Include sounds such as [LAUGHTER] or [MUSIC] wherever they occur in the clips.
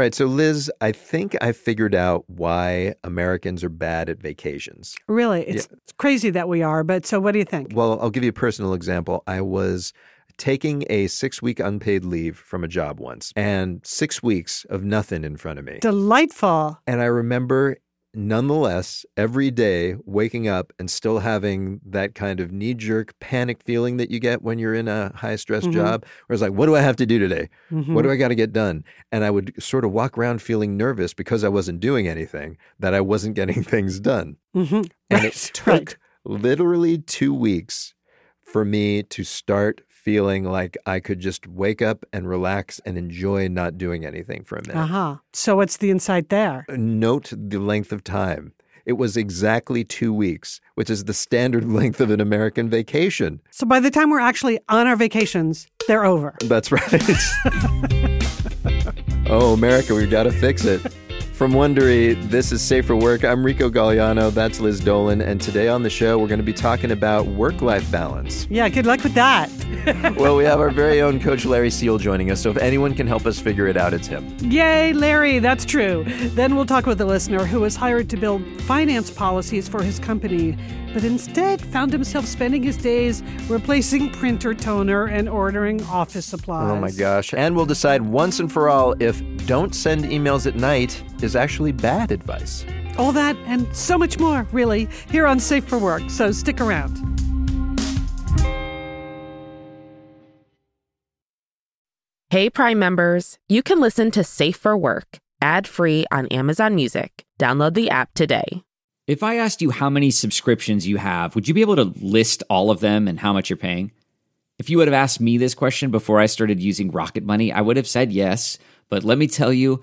All right, so Liz, I think I figured out why Americans are bad at vacations. Really? It's crazy that we are, but so what do you think? Well, I'll give you a personal example. I was taking a six week unpaid leave from a job once and six weeks of nothing in front of me. Delightful. And I remember nonetheless every day waking up and still having that kind of knee jerk panic feeling that you get when you're in a high stress Mhm. job where it's like what do i have to do today Mhm. what do i got to get done and i would sort of walk around feeling nervous because i wasn't doing anything that i wasn't getting [LAUGHS] things done Mhm. and [LAUGHS] Right, it took right. literally two weeks for me to start feeling like i could just wake up and relax and enjoy not doing anything for a minute Uh-huh. So what's the insight there? note the length of time. It was exactly two weeks, which is the standard [LAUGHS] length of an American vacation. So by the time we're actually on our vacations, they're over. That's [LAUGHS] right. [LAUGHS] oh, America, we've got to fix it. From Wondery, this is Safe for Work. I'm Rico Gagliano. That's Liz Dolan. And today on the show, we're going to be talking about work life balance. Yeah, good luck with that. [LAUGHS] [LAUGHS] well, we have our very own coach, Larry Seal, joining us. So if anyone can help us figure it out, it's him. Yay, Larry, that's true. Then we'll talk with a listener who was hired to build finance policies for his company, but instead found himself spending his days replacing printer toner and ordering office supplies. Oh my gosh. And we'll decide once and for all if don't send emails at night is actually bad advice. All that and so much more, really, here on Safe for Work. So stick around. Hey, Prime members, you can listen to Safe for Work ad free on Amazon Music. Download the app today. If I asked you how many subscriptions you have, would you be able to list all of them and how much you're paying? If you would have asked me this question before I started using Rocket Money, I would have said yes. But let me tell you,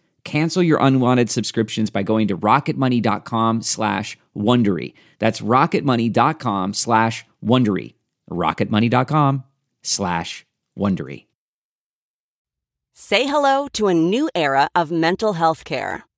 Cancel your unwanted subscriptions by going to rocketmoney.com slash Wondery. That's rocketmoney.com slash Wondery. rocketmoney.com slash Wondery. Say hello to a new era of mental health care.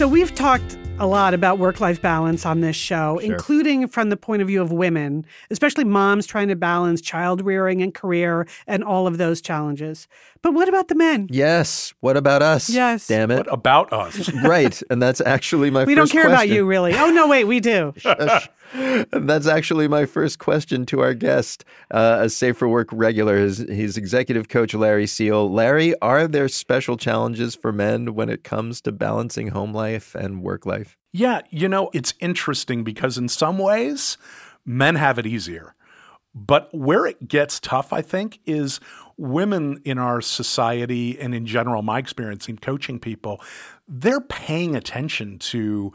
So we've talked a lot about work-life balance on this show, Sure. including from the point of view of women, especially moms trying to balance child rearing and career and all of those challenges. But what about the men? Yes. What about us? Yes. Damn it. What about us? [LAUGHS] right. And that's actually my we don't first care about you, really. Oh no, wait, we do. And [LAUGHS] That's actually my first question to our guest, uh, a Safe for Work regular. He's executive coach Larry Seal. Larry, are there special challenges for men when it comes to balancing home life and work life? Yeah, you know, it's interesting because in some ways, men have it easier. But where it gets tough, I think, is women in our society and in general, my experience in coaching people, they're paying attention to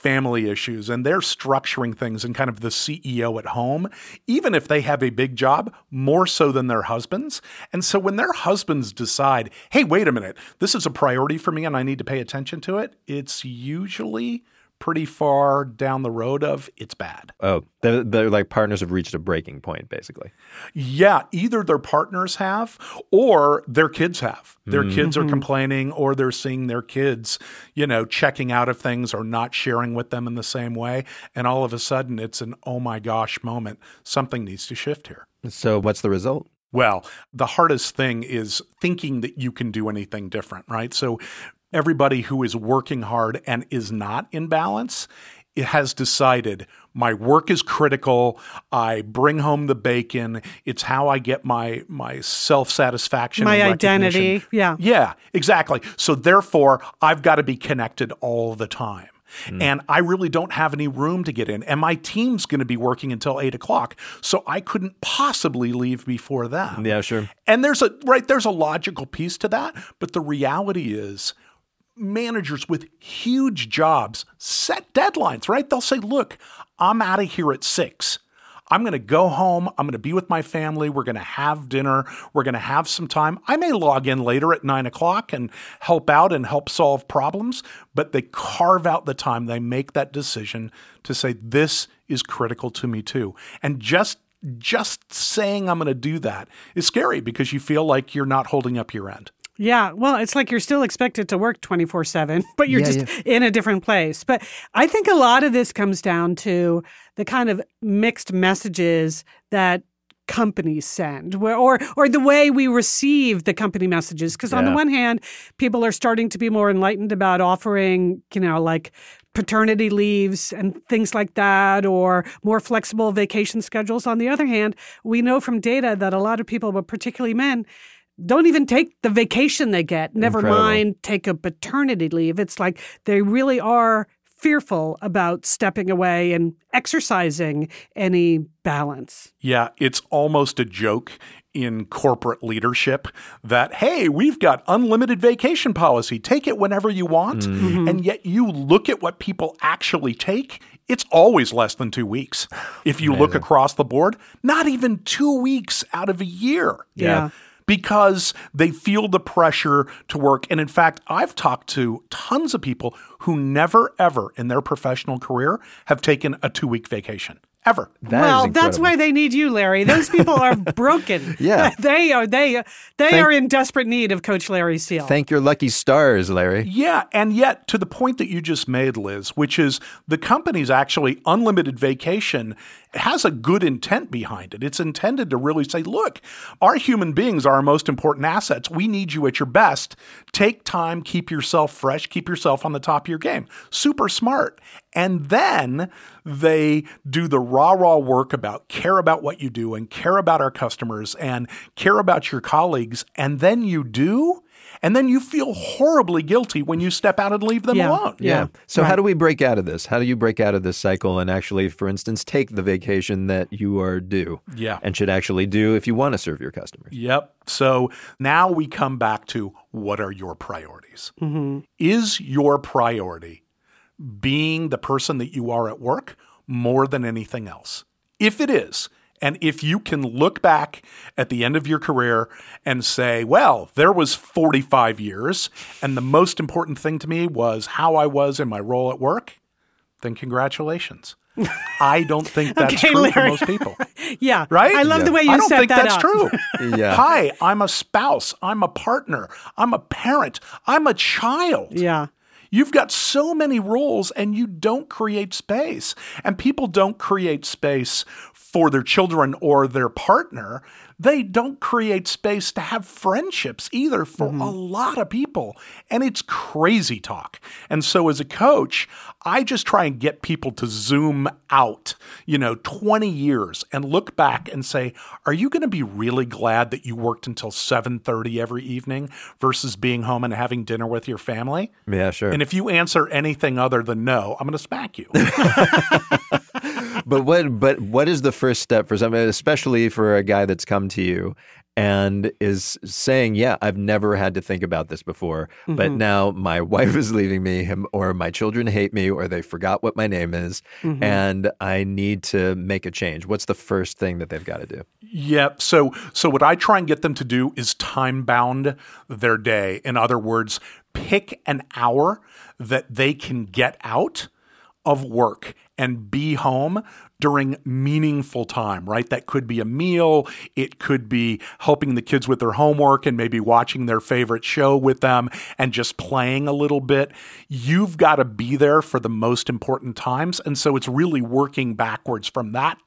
family issues and they're structuring things and kind of the CEO at home, even if they have a big job, more so than their husbands. And so when their husbands decide, hey, wait a minute, this is a priority for me and I need to pay attention to it, it's usually pretty far down the road of it's bad. Oh, they're, they're like partners have reached a breaking point, basically. Yeah, either their partners have or their kids have. Their hmm. kids are mm-hmm. complaining or they're seeing their kids, you know, checking out of things or not sharing with them in the same way. And all of a sudden it's an oh my gosh moment. Something needs to shift here. So, what's the result? Well, the hardest thing is thinking that you can do anything different, right? So everybody who is working hard and is not in balance it has decided my work is critical. I bring home the bacon. It's how I get my my self satisfaction, My identity. Yeah. yeah, exactly. So therefore, I've got to be connected all the time. Hmm. And I really don't have any room to get in. And my team's going to be working until eight o'clock. So I couldn't possibly leave before them. Yeah, sure. And there's a right, there's a logical piece to that. But the reality is managers with huge jobs set deadlines, right? They'll say, look, I'm out of here at six. I'm going to go home. I'm going to be with my family. We're going to have dinner. We're going to have some time. I may log in later at nine o'clock and help out and help solve problems, but they carve out the time. They make that decision to say, this is critical to me too. And just just saying I'm going to do that is scary because you feel like you're not holding up your end. Yeah, well, it's like you're still expected to work 24 7, [LAUGHS] but you're Yeah, just in a different place. But I think a lot of this comes down to the kind of mixed messages that companies send where, or or the way we receive the company messages. Because on the one hand people are starting to be more enlightened about offering you know like paternity leaves and things like that or more flexible vacation schedules. On the other hand we know from data that a lot of people but particularly men don't even take the vacation they get, never Incredible. mind take a paternity leave. It's like they really are fearful about stepping away and exercising any balance. Yeah, it's almost a joke in corporate leadership that, hey, we've got unlimited vacation policy. Take it whenever you want. Mm. Mm-hmm. And yet you look at what people actually take, it's always less than two weeks. If you look across the board, not even two weeks out of a year. Yeah. Because they feel the pressure to work. And in fact, I've talked to tons of people who never, ever in their professional career have taken a two week vacation. Ever. That is well, that's why they need you, Larry. Those people are [LAUGHS] broken. Yeah. [LAUGHS] they are they they Thank- are in desperate need of Coach Larry Seal. Thank your lucky stars, Larry. Yeah, and yet to the point that you just made, Liz, which is the company's actually unlimited vacation has a good intent behind it. It's intended to really say, look, our human beings are our most important assets. We need you at your best. Take time, keep yourself fresh, keep yourself on the top of your game. Super smart. And then they do the raw, raw work about care about what you do and care about our customers and care about your colleagues. And then you do. And then you feel horribly guilty when you step out and leave them Yeah. alone. Yeah. Yeah. So, how do we break out of this? How do you break out of this cycle and actually, for instance, take the vacation that you are due Yeah. and should actually do if you want to serve your customers? Yep. So now we come back to what are your priorities? Mm-hmm. Is your priority being the person that you are at work more than anything else? If it is, and if you can look back at the end of your career and say, well, there was 45 years, and the most important thing to me was how I was in my role at work, then congratulations. [LAUGHS] I don't think that's Okay, true for most people. [LAUGHS] yeah. Right? I love the way you I don't think that that's up. true. [LAUGHS] Yeah. Hi, I'm a spouse. I'm a partner. I'm a parent. I'm a child. Yeah. You've got so many roles and you don't create space. And people don't create space for their children or their partner. They don't create space to have friendships either for mm-hmm. a lot of people. And it's crazy talk. And so as a coach, I just try and get people to zoom out, you know, 20 years and look back and say, are you going to be really glad that you worked until 7:30 every evening versus being home and having dinner with your family? Yeah, sure. And if you answer anything other than no, I'm going to smack you. [LAUGHS] but what but what is the first step for somebody, especially for a guy that's come to you and is saying, "Yeah, I've never had to think about this before, but mm-hmm. now my [LAUGHS] wife is leaving me, or my children hate me, or they forgot what my name is, mm-hmm. and I need to make a change." What's the first thing that they've got to do? Yep. So so what I try and get them to do is time bound their day. In other words, pick an hour that they can get out of work and be home during meaningful time, right? That could be a meal. It could be helping the kids with their homework and maybe watching their favorite show with them and just playing a little bit. You've got to be there for the most important times. And so it's really working backwards from that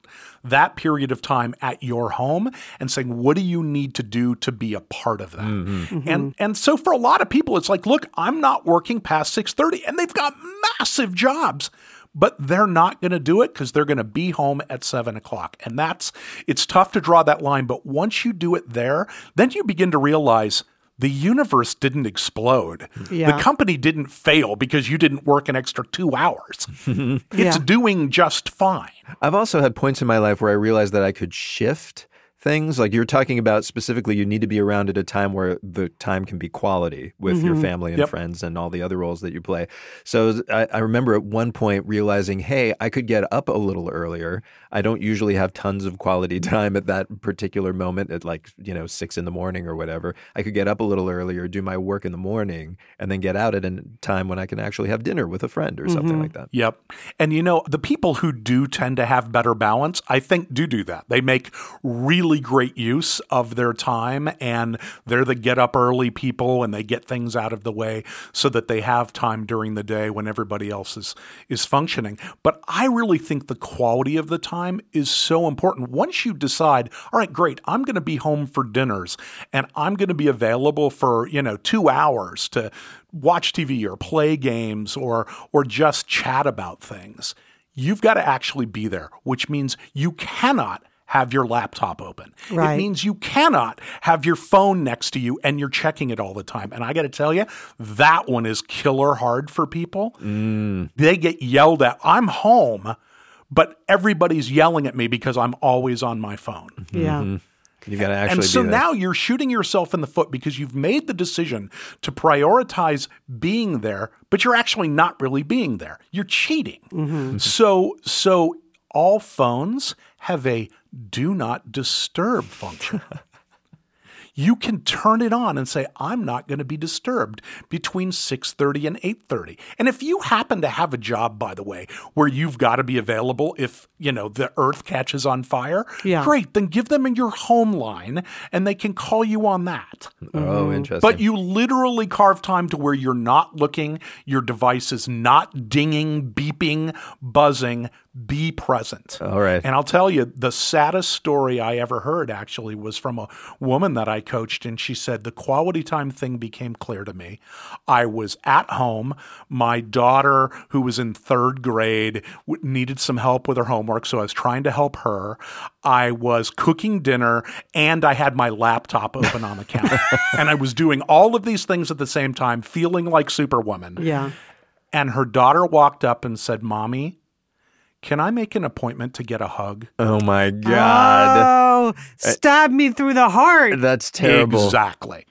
that period of time at your home and saying what do you need to do to be a part of that mm-hmm. and and so for a lot of people it's like look i'm not working past 6.30 and they've got massive jobs but they're not going to do it because they're going to be home at seven o'clock. And that's, it's tough to draw that line. But once you do it there, then you begin to realize the universe didn't explode. Yeah. The company didn't fail because you didn't work an extra two hours. [LAUGHS] it's yeah. doing just fine. I've also had points in my life where I realized that I could shift things like you're talking about specifically you need to be around at a time where the time can be quality with mm-hmm. your family and yep. friends and all the other roles that you play so I, I, remember at one point realizing hey i could get up a little earlier i don't usually have tons of quality [LAUGHS] time at that particular moment at like you know six in the morning or whatever i could get up a little earlier do my work in the morning and then get out at a time when i can actually have dinner with a friend or something mm-hmm. like that yep and you know the people who do tend to have better balance i think do do that they make really really great use of their time and they're the get up early people and they get things out of the way so that they have time during the day when everybody else is is functioning. But I really think the quality of the time is so important. Once you decide, all right, great, I'm going to be home for dinners and I'm going to be available for, you know, 2 hours to watch TV or play games or or just chat about things. You've got to actually be there, which means you cannot have your laptop open. Right. It means you cannot have your phone next to you and you're checking it all the time. And I got to tell you, that one is killer hard for people. Mm. They get yelled at. I'm home, but everybody's yelling at me because I'm always on my phone. Yeah. Mm-hmm. You got to actually. And so now you're shooting yourself in the foot because you've made the decision to prioritize being there, but you're actually not really being there. You're cheating. Mm-hmm. So so all phones have a do not disturb function. [LAUGHS] you can turn it on and say i'm not going to be disturbed between 6.30 and 8.30 and if you happen to have a job by the way where you've got to be available if you know the earth catches on fire yeah. great then give them in your home line and they can call you on that oh mm-hmm. interesting but you literally carve time to where you're not looking your device is not dinging beeping buzzing be present. All right. And I'll tell you, the saddest story I ever heard actually was from a woman that I coached. And she said, The quality time thing became clear to me. I was at home. My daughter, who was in third grade, needed some help with her homework. So I was trying to help her. I was cooking dinner and I had my laptop open on the counter. [LAUGHS] and I was doing all of these things at the same time, feeling like Superwoman. Yeah. And her daughter walked up and said, Mommy, can I make an appointment to get a hug? Oh my God. Oh, uh, stab me through the heart. That's terrible. Exactly.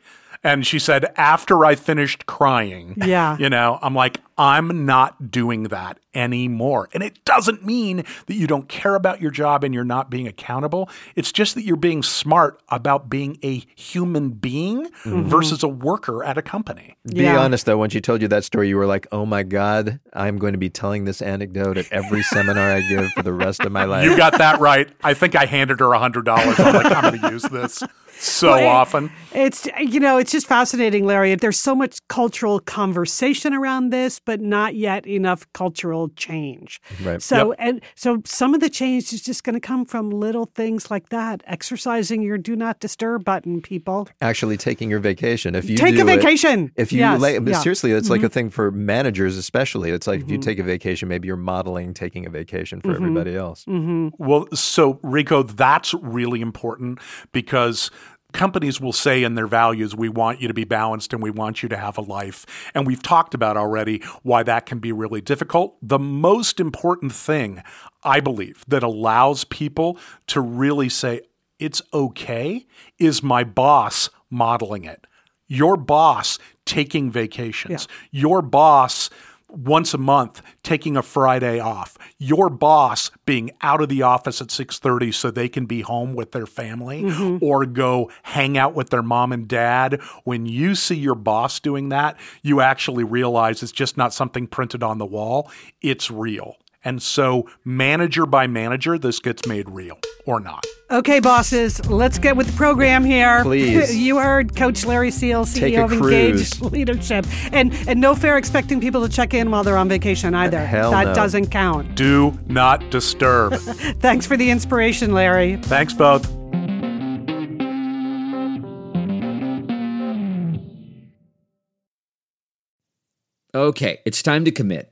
And she said, after I finished crying, yeah. you know, I'm like, I'm not doing that anymore. And it doesn't mean that you don't care about your job and you're not being accountable. It's just that you're being smart about being a human being mm-hmm. versus a worker at a company. Be yeah. honest though, when she told you that story, you were like, oh my God, I'm going to be telling this anecdote at every [LAUGHS] seminar I give for the rest of my life. You got that right. I think I handed her a $100. I'm like, I'm going to use this [LAUGHS] so well, it, often. It's you know, it's just fascinating, Larry. There's so much cultural conversation around this, but not yet enough cultural change. Right. So yep. and so some of the change is just going to come from little things like that. Exercising your do not disturb button, people. Actually taking your vacation. If you take a vacation. It, if you yes. like, yeah. seriously, it's mm-hmm. like a thing for managers especially. It's like mm-hmm. if you mm-hmm. take a vacation, maybe you're modeling taking a vacation for mm-hmm. everybody else. Mm-hmm. Well, so Rico, that's really important because companies will say in their values, we want you to be balanced and we want you to have a life. And we've talked about already why that can be really difficult. The most important thing, I believe, that allows people to really say, it's okay, is my boss modeling it. Your boss taking vacations, yeah. your boss once a month taking a Friday off, your boss being out of the office at 6:30 so they can be home with their family Mm-hmm. or go hang out with their mom and dad, when you see your boss doing that, you actually realize it's just not something printed on the wall, it's real. And so manager by manager this gets made real or not. Okay, bosses, let's get with the program here. Please. [LAUGHS] You heard Coach Larry Seal, CEO Take a of Engaged. [LAUGHS] Leadership. And and no fair expecting people to check in while they're on vacation either. Hell that no. doesn't count. Do not disturb. [LAUGHS] Thanks for the inspiration, Larry. Thanks both. Okay, it's time to commit.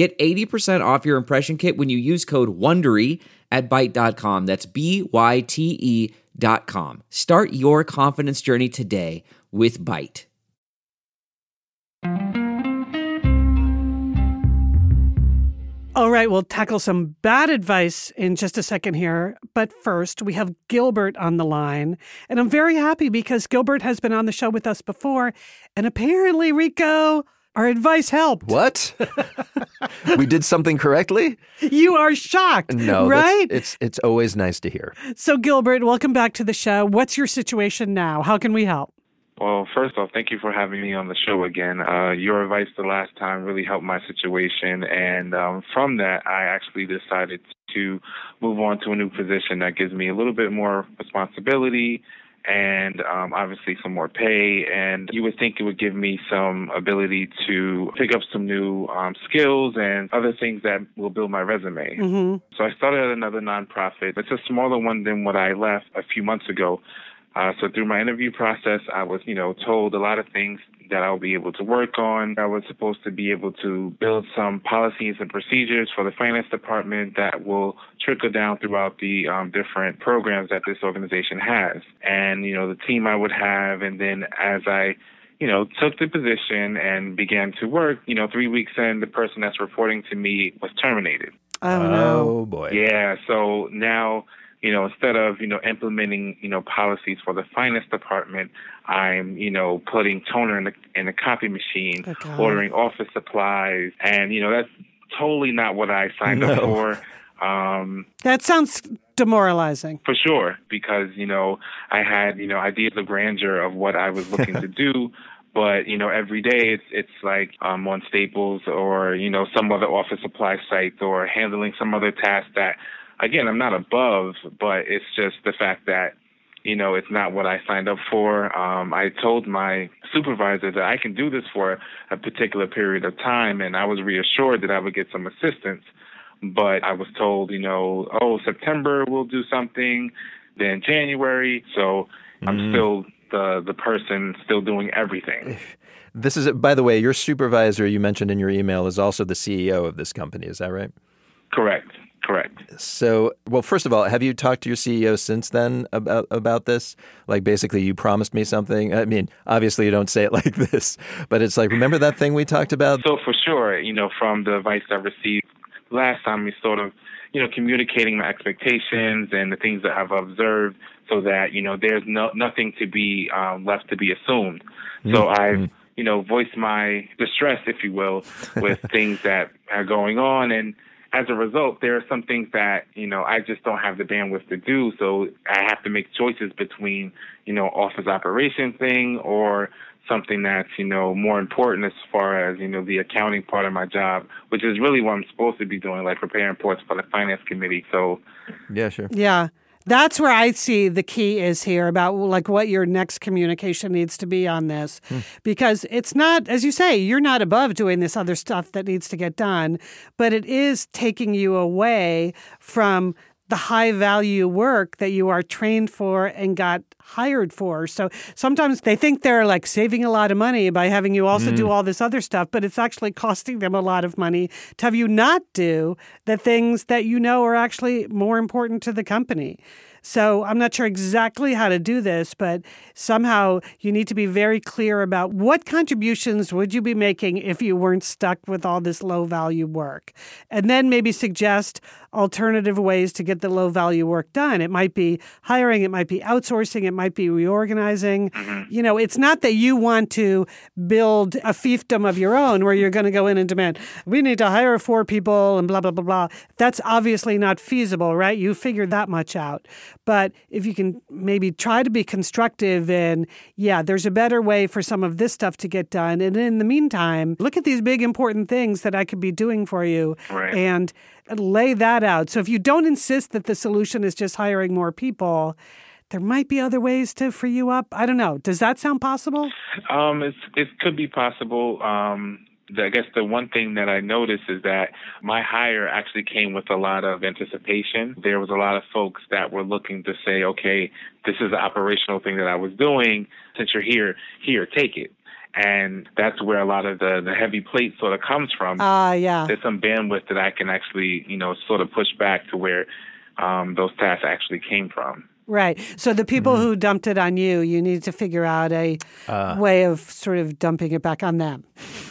Get 80% off your impression kit when you use code WONDERY at Byte.com. That's B-Y-T-E dot com. Start your confidence journey today with Byte. All right, we'll tackle some bad advice in just a second here. But first, we have Gilbert on the line. And I'm very happy because Gilbert has been on the show with us before. And apparently, Rico, our advice helped. What? [LAUGHS] we did something correctly? You are shocked, No, right? it's it's always nice to hear. So, Gilbert, welcome back to the show. What's your situation now? How can we help? Well, first off, thank you for having me on the show again. Uh, your advice the last time really helped my situation, and um, from that, I actually decided to move on to a new position that gives me a little bit more responsibility and um, obviously some more pay. And you would think it would give me some ability to pick up some new um, skills and other things that will build my resume. hmm So I started at another nonprofit. It's a smaller one than what I left a few months ago. Uh, so through my interview process, I was, you know, told a lot of things that I'll be able to work on. I was supposed to be able to build some policies and procedures for the finance department that will trickle down throughout the um, different programs that this organization has. And, you know, the team I would have. And then as I you know, took the position and began to work, you know, three weeks in, the person that's reporting to me was terminated. Oh, no. Oh boy. Yeah, so now, you know, instead of, you know, implementing, you know, policies for the finance department, I'm, you know, putting toner in the in the copy machine, God. ordering office supplies, and you know, that's totally not what I signed up for. Um, That sounds demoralizing. for sure, because you know I had you know ideas of grandeur of what I was looking to [LAUGHS] do, but you know every day it's it's like um, on Staples or you know some other office supply site or handling some other task that again I'm not above, but it's just the fact that you know it's not what I signed up for. Um, I told my supervisor that I can do this for a particular period of time, and I was reassured that I would get some assistance but I was told, you know, oh, September we'll do something, then January. So I'm still the the person still doing everything. This is by the way, your supervisor you mentioned in your email is also the CEO of this company, is that right? Correct. Correct. So, well, first of all, have you talked to your CEO since then about about this? Like, basically, you promised me something. I mean, obviously, you don't say it [LAUGHS] like this, but it's like, remember that thing we talked about? So for sure, you know, from the advice I received last time, we sort of, you know, communicating my expectations and the things that I've observed, so that you know there's no nothing to be um, left to be assumed. So I've you know voiced my distress, if you will, with [LAUGHS] things that are going on and. As a result, there are some things that you know I just don't have the bandwidth to do. So I have to make choices between you know office operation thing or something that's you know more important as far as you know the accounting part of my job, which is really what I'm supposed to be doing, like preparing reports for the finance committee. So Yeah, sure. Yeah. That's where I see the key is here about like what your next communication needs to be on this. Hmm. Because it's not, as you say, you're not above doing this other stuff that needs to get done, but it is taking you away from the high value work that you are trained for and got hired for. So sometimes they think they're like saving a lot of money by having you also mm. do all this other stuff, but it's actually costing them a lot of money to have you not do the things that you know are actually more important to the company. So I'm not sure exactly how to do this, but somehow you need to be very clear about what contributions would you be making if you weren't stuck with all this low value work. And then maybe suggest alternative ways to get the low value work done. It might be hiring, it might be outsourcing, it might be reorganizing. Mm-hmm. You know, it's not that you want to build a fiefdom of your own where you're going to go in and demand, we need to hire four people and blah, blah, blah, blah. That's obviously not feasible, right? You figured that much out. But if you can maybe try to be constructive and, yeah, there's a better way for some of this stuff to get done. And in the meantime, look at these big important things that I could be doing for you. Right. And lay that out. So if you don't insist that the solution is just hiring more people, there might be other ways to free you up. I don't know. Does that sound possible? Um, it could be possible. Um, I guess the one thing that I noticed is that my hire actually came with a lot of anticipation. There was a lot of folks that were looking to say, okay, this is the operational thing that I was doing. Since you're here, here, take it and that's where a lot of the the heavy plate sort of comes from. Ah, uh, yeah. There's some bandwidth that I can actually, you know, sort of push back to where um, those tasks actually came from. Right. So the people mm-hmm. who dumped it on you, you need to figure out a uh, way of sort of dumping it back on them. [LAUGHS]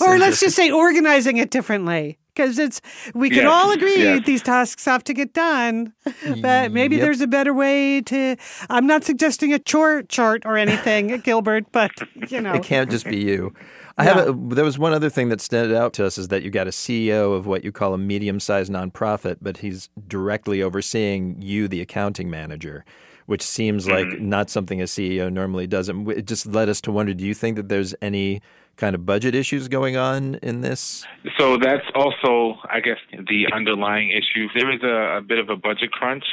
or let's just say organizing it differently because it's we can all agree these tasks have to get done but maybe yep. there's a better way to i'm not suggesting a chore chart or anything [LAUGHS] gilbert but you know it can't just be you [LAUGHS] I yeah. have a, there was one other thing that stood out to us is that you got a CEO of what you call a medium-sized nonprofit, but he's directly overseeing you, the accounting manager, which seems like mm-hmm. not something a CEO normally does. It just led us to wonder: Do you think that there's any kind of budget issues going on in this? So that's also, I guess, the underlying issue. There is a, a bit of a budget crunch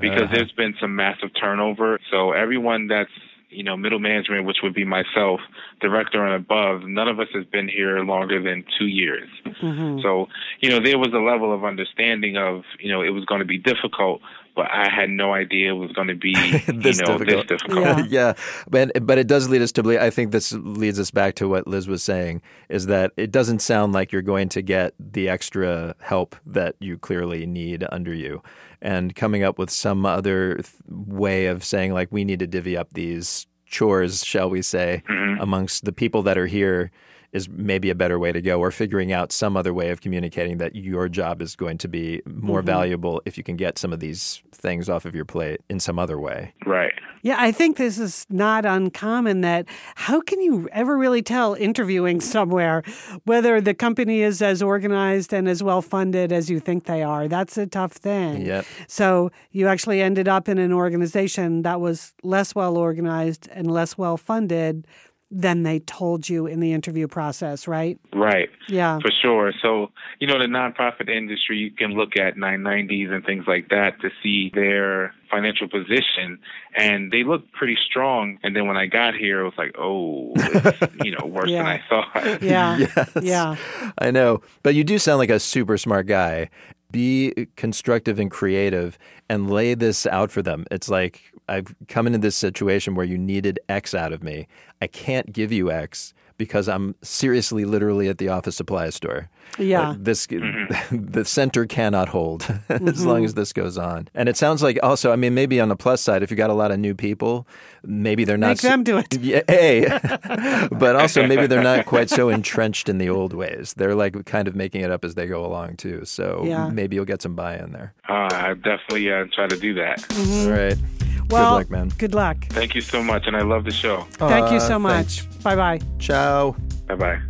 because uh-huh. there's been some massive turnover. So everyone that's you know, middle management, which would be myself, director and above, none of us has been here longer than two years. Mm-hmm. So, you know, there was a level of understanding of, you know, it was going to be difficult, but I had no idea it was going to be, [LAUGHS] this you know, difficult. this difficult. Yeah. [LAUGHS] yeah. But, but it does lead us to believe, I think this leads us back to what Liz was saying, is that it doesn't sound like you're going to get the extra help that you clearly need under you and coming up with some other th- way of saying like we need to divvy up these chores, shall we say, mm-hmm. amongst the people that are here is maybe a better way to go, or figuring out some other way of communicating that your job is going to be more mm-hmm. valuable if you can get some of these things off of your plate in some other way. Right. Yeah, I think this is not uncommon that how can you ever really tell interviewing [LAUGHS] somewhere whether the company is as organized and as well funded as you think they are? That's a tough thing. Yep. So you actually ended up in an organization that was less well organized and less well funded than they told you in the interview process, right? Right. Yeah. For sure. So, you know, the nonprofit industry, you can look at 990s and things like that to see their financial position, and they look pretty strong. And then when I got here, it was like, oh, it's, you know, [LAUGHS] worse yeah. than I thought. Yeah. [LAUGHS] yes. Yeah. I know. But you do sound like a super smart guy. Be constructive and creative and lay this out for them. It's like, I've come into this situation where you needed X out of me. I can't give you X because I'm seriously, literally at the office supply store. Yeah, uh, this mm-hmm. [LAUGHS] the center cannot hold mm-hmm. [LAUGHS] as long as this goes on. And it sounds like also, I mean, maybe on the plus side, if you got a lot of new people, maybe they're not make them do it. Yeah, a, [LAUGHS] but also maybe they're not quite so entrenched in the old ways. They're like kind of making it up as they go along too. So yeah. maybe you'll get some buy-in there. Uh, I definitely uh, try to do that. Mm-hmm. All right. Well, good luck, man. Good luck. Thank you so much, and I love the show. Thank you so much. Bye bye. Ciao. Bye bye.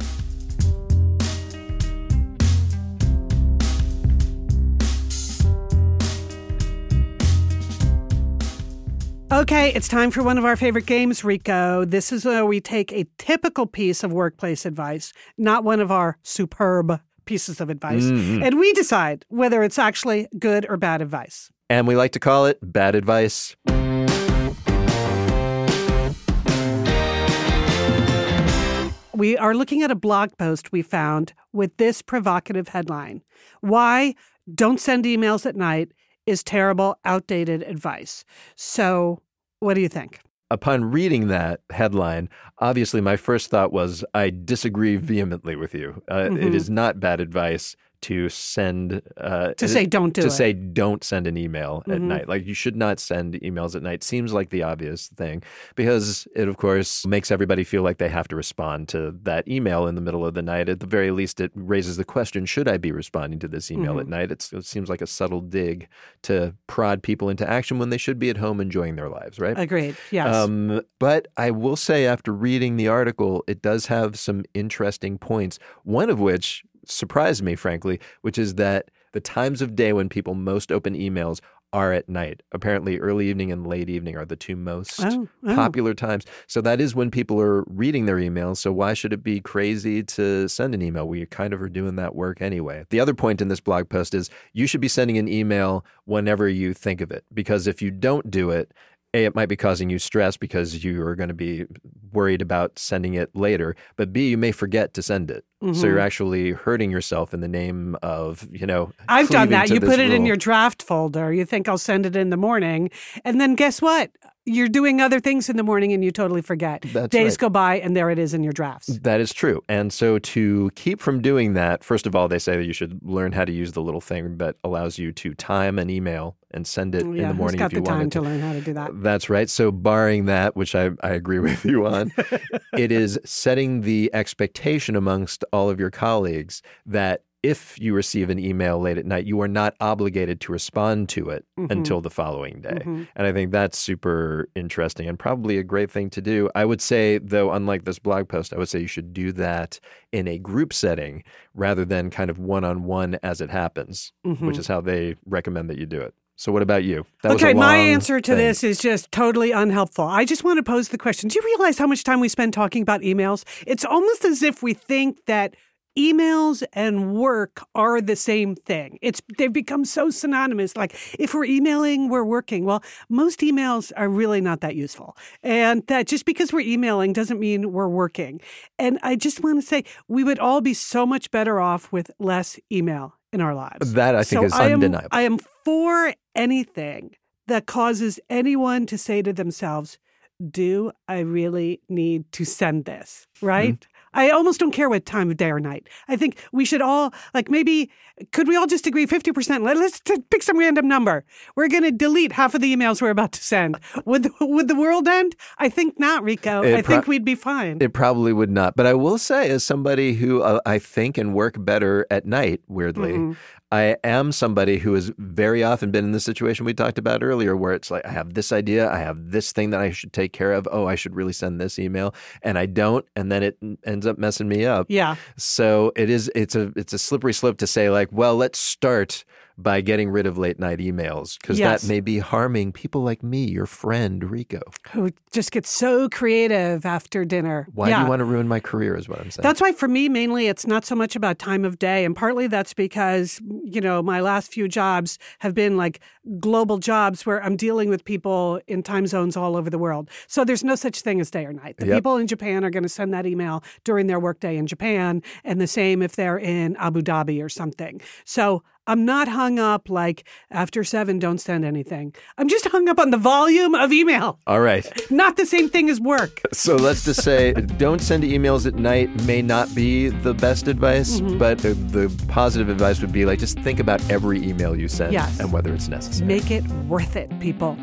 Okay, it's time for one of our favorite games, Rico. This is where we take a typical piece of workplace advice, not one of our superb pieces of advice, mm-hmm. and we decide whether it's actually good or bad advice. And we like to call it bad advice. We are looking at a blog post we found with this provocative headline Why don't send emails at night is terrible, outdated advice. So, what do you think? Upon reading that headline, obviously my first thought was I disagree vehemently with you. Uh, Mm-hmm. it is not bad advice to send uh, To say don't do to it. say don't send an email at Mhm. night. Like you should not send emails at night. Seems like the obvious thing because it of course makes everybody feel like they have to respond to that email in the middle of the night. At the very least, it raises the question: Should I be responding to this email Mm-hmm. at night? It's, it seems like a subtle dig to prod people into action when they should be at home enjoying their lives, right? Agreed. Yes. Um, but I will say, after reading the article, it does have some interesting points. One of which surprised me, frankly, which is that the times of day when people most open emails are at night. Apparently, early evening and late evening are the two most Oh, oh. popular times. So that is when people are reading their emails. So why should it be crazy to send an email? We kind of are doing that work anyway. The other point in this blog post is you should be sending an email whenever you think of it, because if you don't do it, a, it might be causing you stress because you are going to be worried about sending it later. But B, you may forget to send it. So Mm-hmm. you're actually hurting yourself in the name of, you know, I've done that. You put it in your draft folder. You think I'll send it in the morning. And then guess what? You're doing other things in the morning and you totally forget. That's Days right. go by and there it is in your drafts. That is true. And so to keep from doing that, first of all, they say that you should learn how to use the little thing that allows you to time an email and send it in the morning who's got if you the time wanted to learn how to do that? That's right. So, barring that, which I, I agree [LAUGHS] with you on, [LAUGHS] it is setting the expectation amongst all of your colleagues that if you receive an email late at night, you are not obligated to respond to it Mm-hmm. until the following day. And I think that's super interesting and probably a great thing to do. I would say, though, unlike this blog post, I would say you should do that in a group setting rather than kind of one on one as it happens, which is how they recommend that you do it. So, what about you? That was okay, my answer to thing. this is just totally unhelpful. I just want to pose the question Do you realize how much time we spend talking about emails? It's almost as if we think that emails and work are the same thing. It's they've become so synonymous. Like if we're emailing, we're working. Well, most emails are really not that useful. And that just because we're emailing doesn't mean we're working. And I just want to say we would all be so much better off with less email in our lives. That I think So is I am- undeniable. I am for anything that causes anyone to say to themselves, Do I really need to send this? Right? Mm-hmm. I almost don't care what time of day or night. I think we should all, like, maybe, could we all just agree 50%? Let, let's t- pick some random number. We're going to delete half of the emails we're about to send. [LAUGHS] Would, the- would the world end? I think not, Rico. It I think we'd be fine. It probably would not. But I will say, as somebody who uh, I think and work better at night, weirdly, Mm-hmm. I am somebody who has very often been in the situation we talked about earlier, where it's like, I have this idea, I have this thing that I should take care of. Oh, I should really send this email, and I don't, and then it ends up messing me up. yeah. So it is. It's a. It's a slippery slope to say like, well, let's start by getting rid of late night emails because Yes. that may be harming people like me, your friend Rico. Who just gets so creative after dinner. Why do you want to ruin my career? Is what I'm saying. That's why for me, mainly, it's not so much about time of day. And partly that's because, you know, my last few jobs have been like global jobs where I'm dealing with people in time zones all over the world. So there's no such thing as day or night. The Yep. people in Japan are going to send that email during their workday in Japan, and the same if they're in Abu Dhabi or something. So I'm not hung up like after seven, don't send anything. I'm just hung up on the volume of email, All right. not the same thing as work. So let's just say [LAUGHS] don't send emails at night may not be the best advice, Mm-hmm. but the, the positive advice would be like just think about every email you send Yes. and whether it's necessary. Make it worth it, people.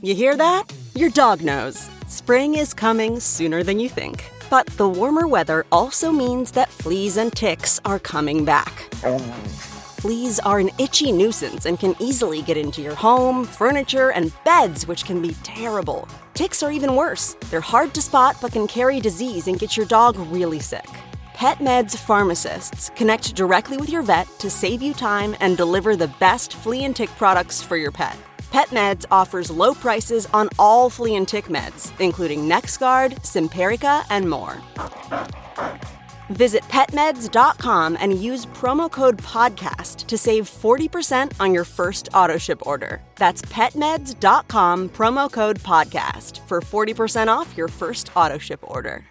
You hear that? Your dog knows. Spring is coming sooner than you think. But the warmer weather also means that fleas and ticks are coming back. Fleas are an itchy nuisance and can easily get into your home, furniture, and beds, which can be terrible. Ticks are even worse. They're hard to spot but can carry disease and get your dog really sick. PetMeds pharmacists connect directly with your vet to save you time and deliver the best flea and tick products for your pet. PetMeds offers low prices on all flea and tick meds, including NexGard, Simparica, and more. Visit petmeds.com and use promo code PODCAST to save 40% on your first autoship order. That's petmeds.com, promo code PODCAST for 40% off your first autoship order.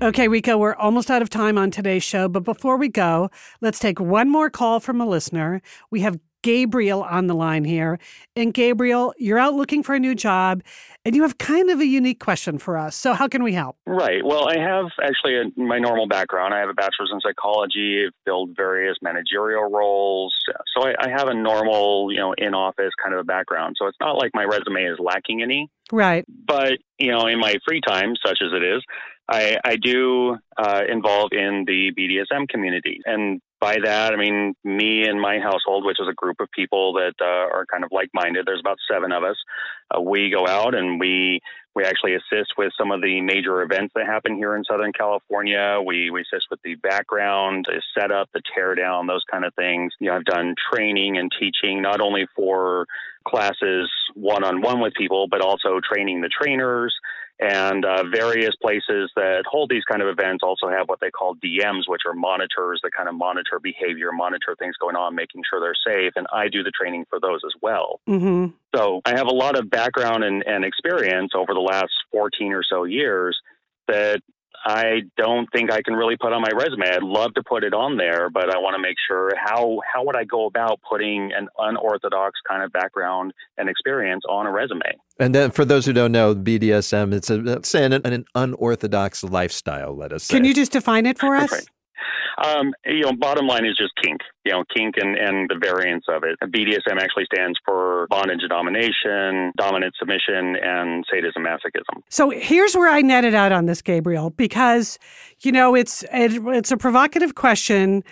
Okay, Rico, we're almost out of time on today's show, but before we go, let's take one more call from a listener. We have Gabriel on the line here. And Gabriel, you're out looking for a new job and you have kind of a unique question for us. So, how can we help? Right. Well, I have actually a, my normal background. I have a bachelor's in psychology, I've filled various managerial roles. So, I, I have a normal, you know, in office kind of a background. So, it's not like my resume is lacking any. Right. But, you know, in my free time, such as it is, I, I do uh, involve in the BDSM community. And by that, I mean me and my household, which is a group of people that uh, are kind of like minded. There's about seven of us. Uh, we go out and we we actually assist with some of the major events that happen here in Southern California. We, we assist with the background, the setup, the teardown, those kind of things. You know, I've done training and teaching not only for classes one on one with people, but also training the trainers. And uh, various places that hold these kind of events also have what they call DMs, which are monitors that kind of monitor behavior, monitor things going on, making sure they're safe. And I do the training for those as well. Mm-hmm. So I have a lot of background and, and experience over the last 14 or so years that think I can really put on my resume. I'd love to put it on there, but I want to make sure how how would I go about putting an unorthodox kind of background and experience on a resume? And then, for those who don't know, BDSM it's a say an, an unorthodox lifestyle. Let us say. Can you just define it for us? Right. Um, you know, bottom line is just kink. You know, kink and, and the variants of it. BDSM actually stands for bondage and domination, dominant submission, and sadism masochism. So here's where I netted out on this, Gabriel, because you know it's it, it's a provocative question,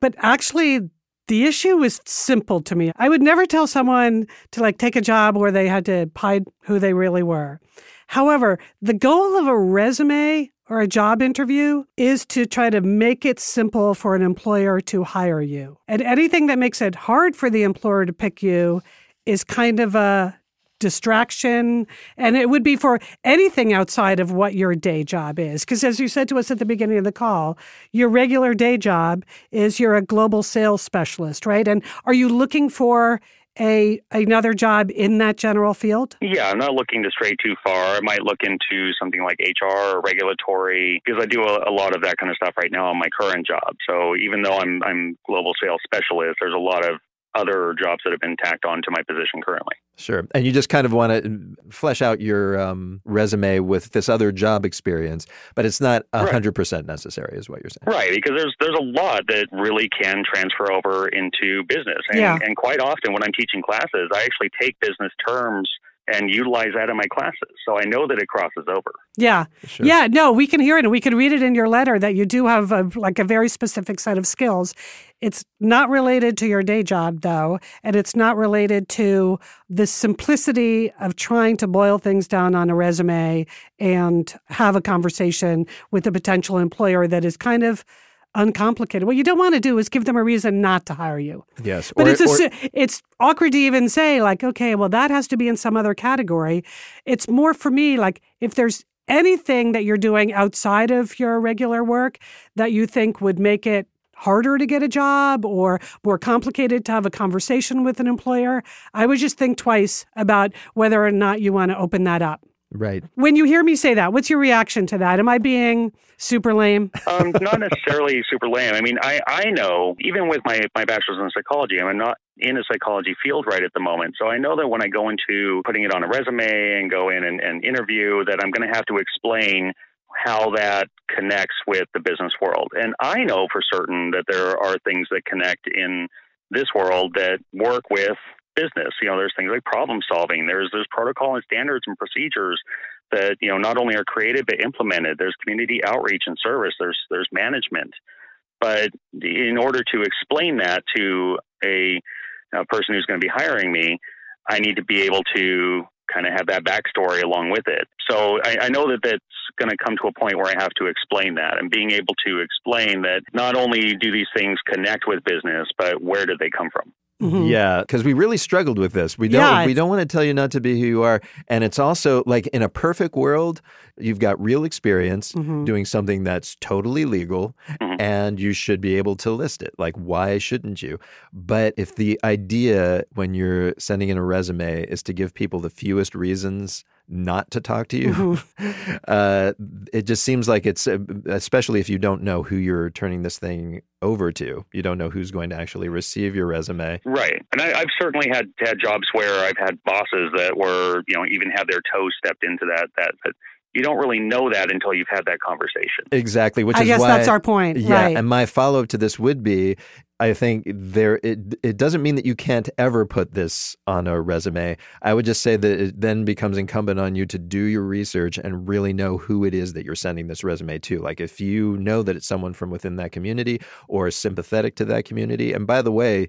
but actually the issue is simple to me. I would never tell someone to like take a job where they had to hide who they really were. However, the goal of a resume or a job interview is to try to make it simple for an employer to hire you. And anything that makes it hard for the employer to pick you is kind of a distraction. And it would be for anything outside of what your day job is. Because as you said to us at the beginning of the call, your regular day job is you're a global sales specialist, right? And are you looking for a another job in that general field? Yeah, I'm not looking to stray too far. I might look into something like HR or regulatory because I do a, a, lot of that kind of stuff right now on my current job. So even though I'm I'm global sales specialist, there's a lot of other jobs that have been tacked on to my position currently. Sure. And you just kind of want to flesh out your um, resume with this other job experience, but it's not 100% right. necessary, is what you're saying. Right, because there's there's a lot that really can transfer over into business. And, yeah. and quite often when I'm teaching classes, I actually take business terms and utilize that in my classes. So I know that it crosses over. Yeah. Sure. Yeah. No, we can hear it and we can read it in your letter that you do have a, like a very specific set of skills. It's not related to your day job, though, and it's not related to the simplicity of trying to boil things down on a resume and have a conversation with a potential employer that is kind of uncomplicated. What you don't want to do is give them a reason not to hire you. Yes, but or, it's a, or, it's awkward to even say like, okay, well that has to be in some other category. It's more for me like if there's anything that you're doing outside of your regular work that you think would make it harder to get a job or more complicated to have a conversation with an employer, I would just think twice about whether or not you want to open that up. Right. When you hear me say that, what's your reaction to that? Am I being super lame? um, not necessarily super lame. I mean, I, I know, even with my, my bachelor's in psychology, I'm not in a psychology field right at the moment. So I know that when I go into putting it on a resume and go in and, and interview, that I'm going to have to explain how that connects with the business world. And I know for certain that there are things that connect in this world that work with business. You know, there's things like problem solving. There's there's protocol and standards and procedures that you know not only are created but implemented. There's community outreach and service. There's there's management. But in order to explain that to a, a person who's going to be hiring me, I need to be able to kind of have that backstory along with it. So I, I know that that's going to come to a point where I have to explain that and being able to explain that not only do these things connect with business, but where did they come from? Yeah, because we really struggled with this. We don't. Yeah, we don't want to tell you not to be who you are, and it's also like in a perfect world, you've got real experience Mm-hmm. doing something that's totally legal, and you should be able to list it. Like, why shouldn't you? But if the idea when you're sending in a resume is to give people the fewest reasons not to talk to you, Mm-hmm. [LAUGHS] uh, it just seems like it's, uh, especially if you don't know who you're turning this thing over to, you don't know who's going to actually receive your resume. Right, and I, I've certainly had had jobs where I've had bosses that were, you know, even had their toes stepped into that. That, that you don't really know that until you've had that conversation. Exactly, which I is guess why, that's our point. Yeah, right. and my follow up to this would be, I think there it it doesn't mean that you can't ever put this on a resume. I would just say that it then becomes incumbent on you to do your research and really know who it is that you're sending this resume to. Like if you know that it's someone from within that community or sympathetic to that community, and by the way.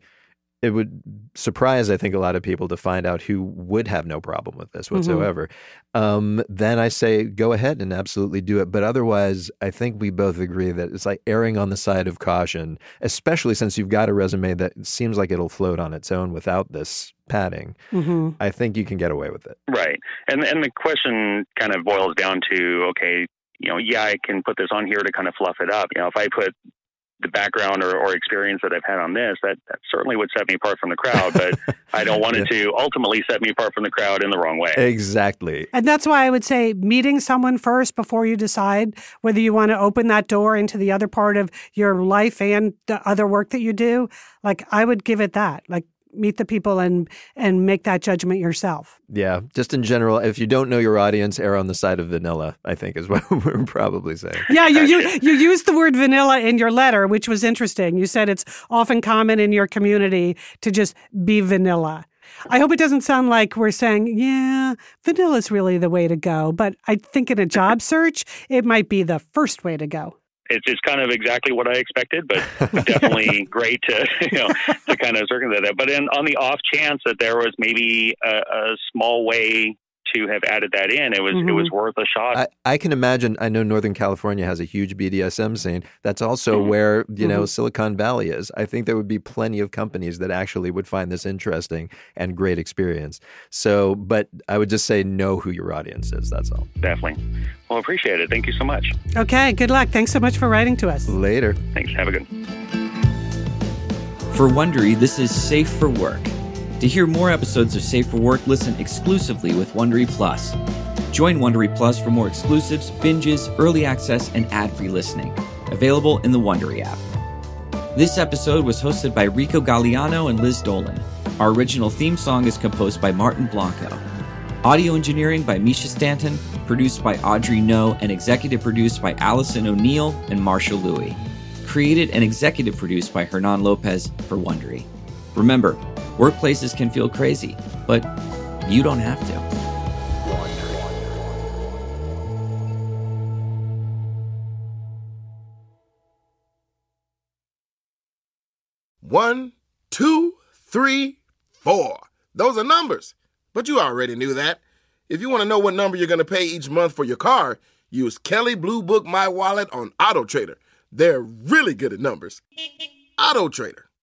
It would surprise, I think, a lot of people to find out who would have no problem with this whatsoever. Um, then I say go ahead and absolutely do it. But otherwise, I think we both agree that it's like erring on the side of caution, especially since you've got a resume that seems like it'll float on its own without this padding. Mhm. I think you can get away with it. Right, and and the question kind of boils down to, okay, you know, yeah, I can put this on here to kind of fluff it up. You know, if I put the background or, or experience that I've had on this, that, that certainly would set me apart from the crowd. But [LAUGHS] I don't want it to ultimately set me apart from the crowd in the wrong way. Exactly. And that's why I would say meeting someone first before you decide whether you want to open that door into the other part of your life and the other work that you do. Like I would give it that. Like meet the people and and make that judgment yourself. Yeah. Just in general, if you don't know your audience, err on the side of vanilla, I think is [LAUGHS] what we're probably saying. Yeah, you, you you used the word vanilla in your letter, which was interesting. You said it's often common in your community to just be vanilla. I hope it doesn't sound like we're saying, yeah, vanilla is really the way to go. But I think in a job [LAUGHS] search, it might be the first way to go. It's, it's kind of exactly what I expected, but definitely [LAUGHS] great to you know to kind of circumvent that. But in, on the off chance that there was maybe a, a small way to have added that in, it was it was worth a shot. I, I can imagine. I know Northern California has a huge BDSM scene. That's also Mm-hmm. where you know Silicon Valley is. I think there would be plenty of companies that actually would find this interesting and great experience. So, but I would just say know who your audience is. That's all. definitely. Well, appreciate it. Thank you so much. Okay, good luck. Thanks so much for writing to us. Later. Thanks. Have a good. For Wondery, this is Safe for Work. To hear more episodes of Safe for Work, listen exclusively with Wondery Plus. Join Wondery Plus for more exclusives, binges, early access, and ad-free listening. Available in the Wondery app. This episode was hosted by Rico Gagliano and Liz Dolan. Our original theme song is composed by Martin Blanco. Audio engineering by Misha Stanton, produced by Audrey No, and executive produced by Allison O'Neill and Marshall Lewy. Created and executive produced by Hernan Lopez for Wondery. Remember, workplaces can feel crazy, but you don't have to. One, two, three, four. Those are numbers. But you already knew that. If you want to know what number you're going to pay each month for your car, use Kelley Blue Book My Wallet on Auto Trader. They're really good at numbers. Auto Trader.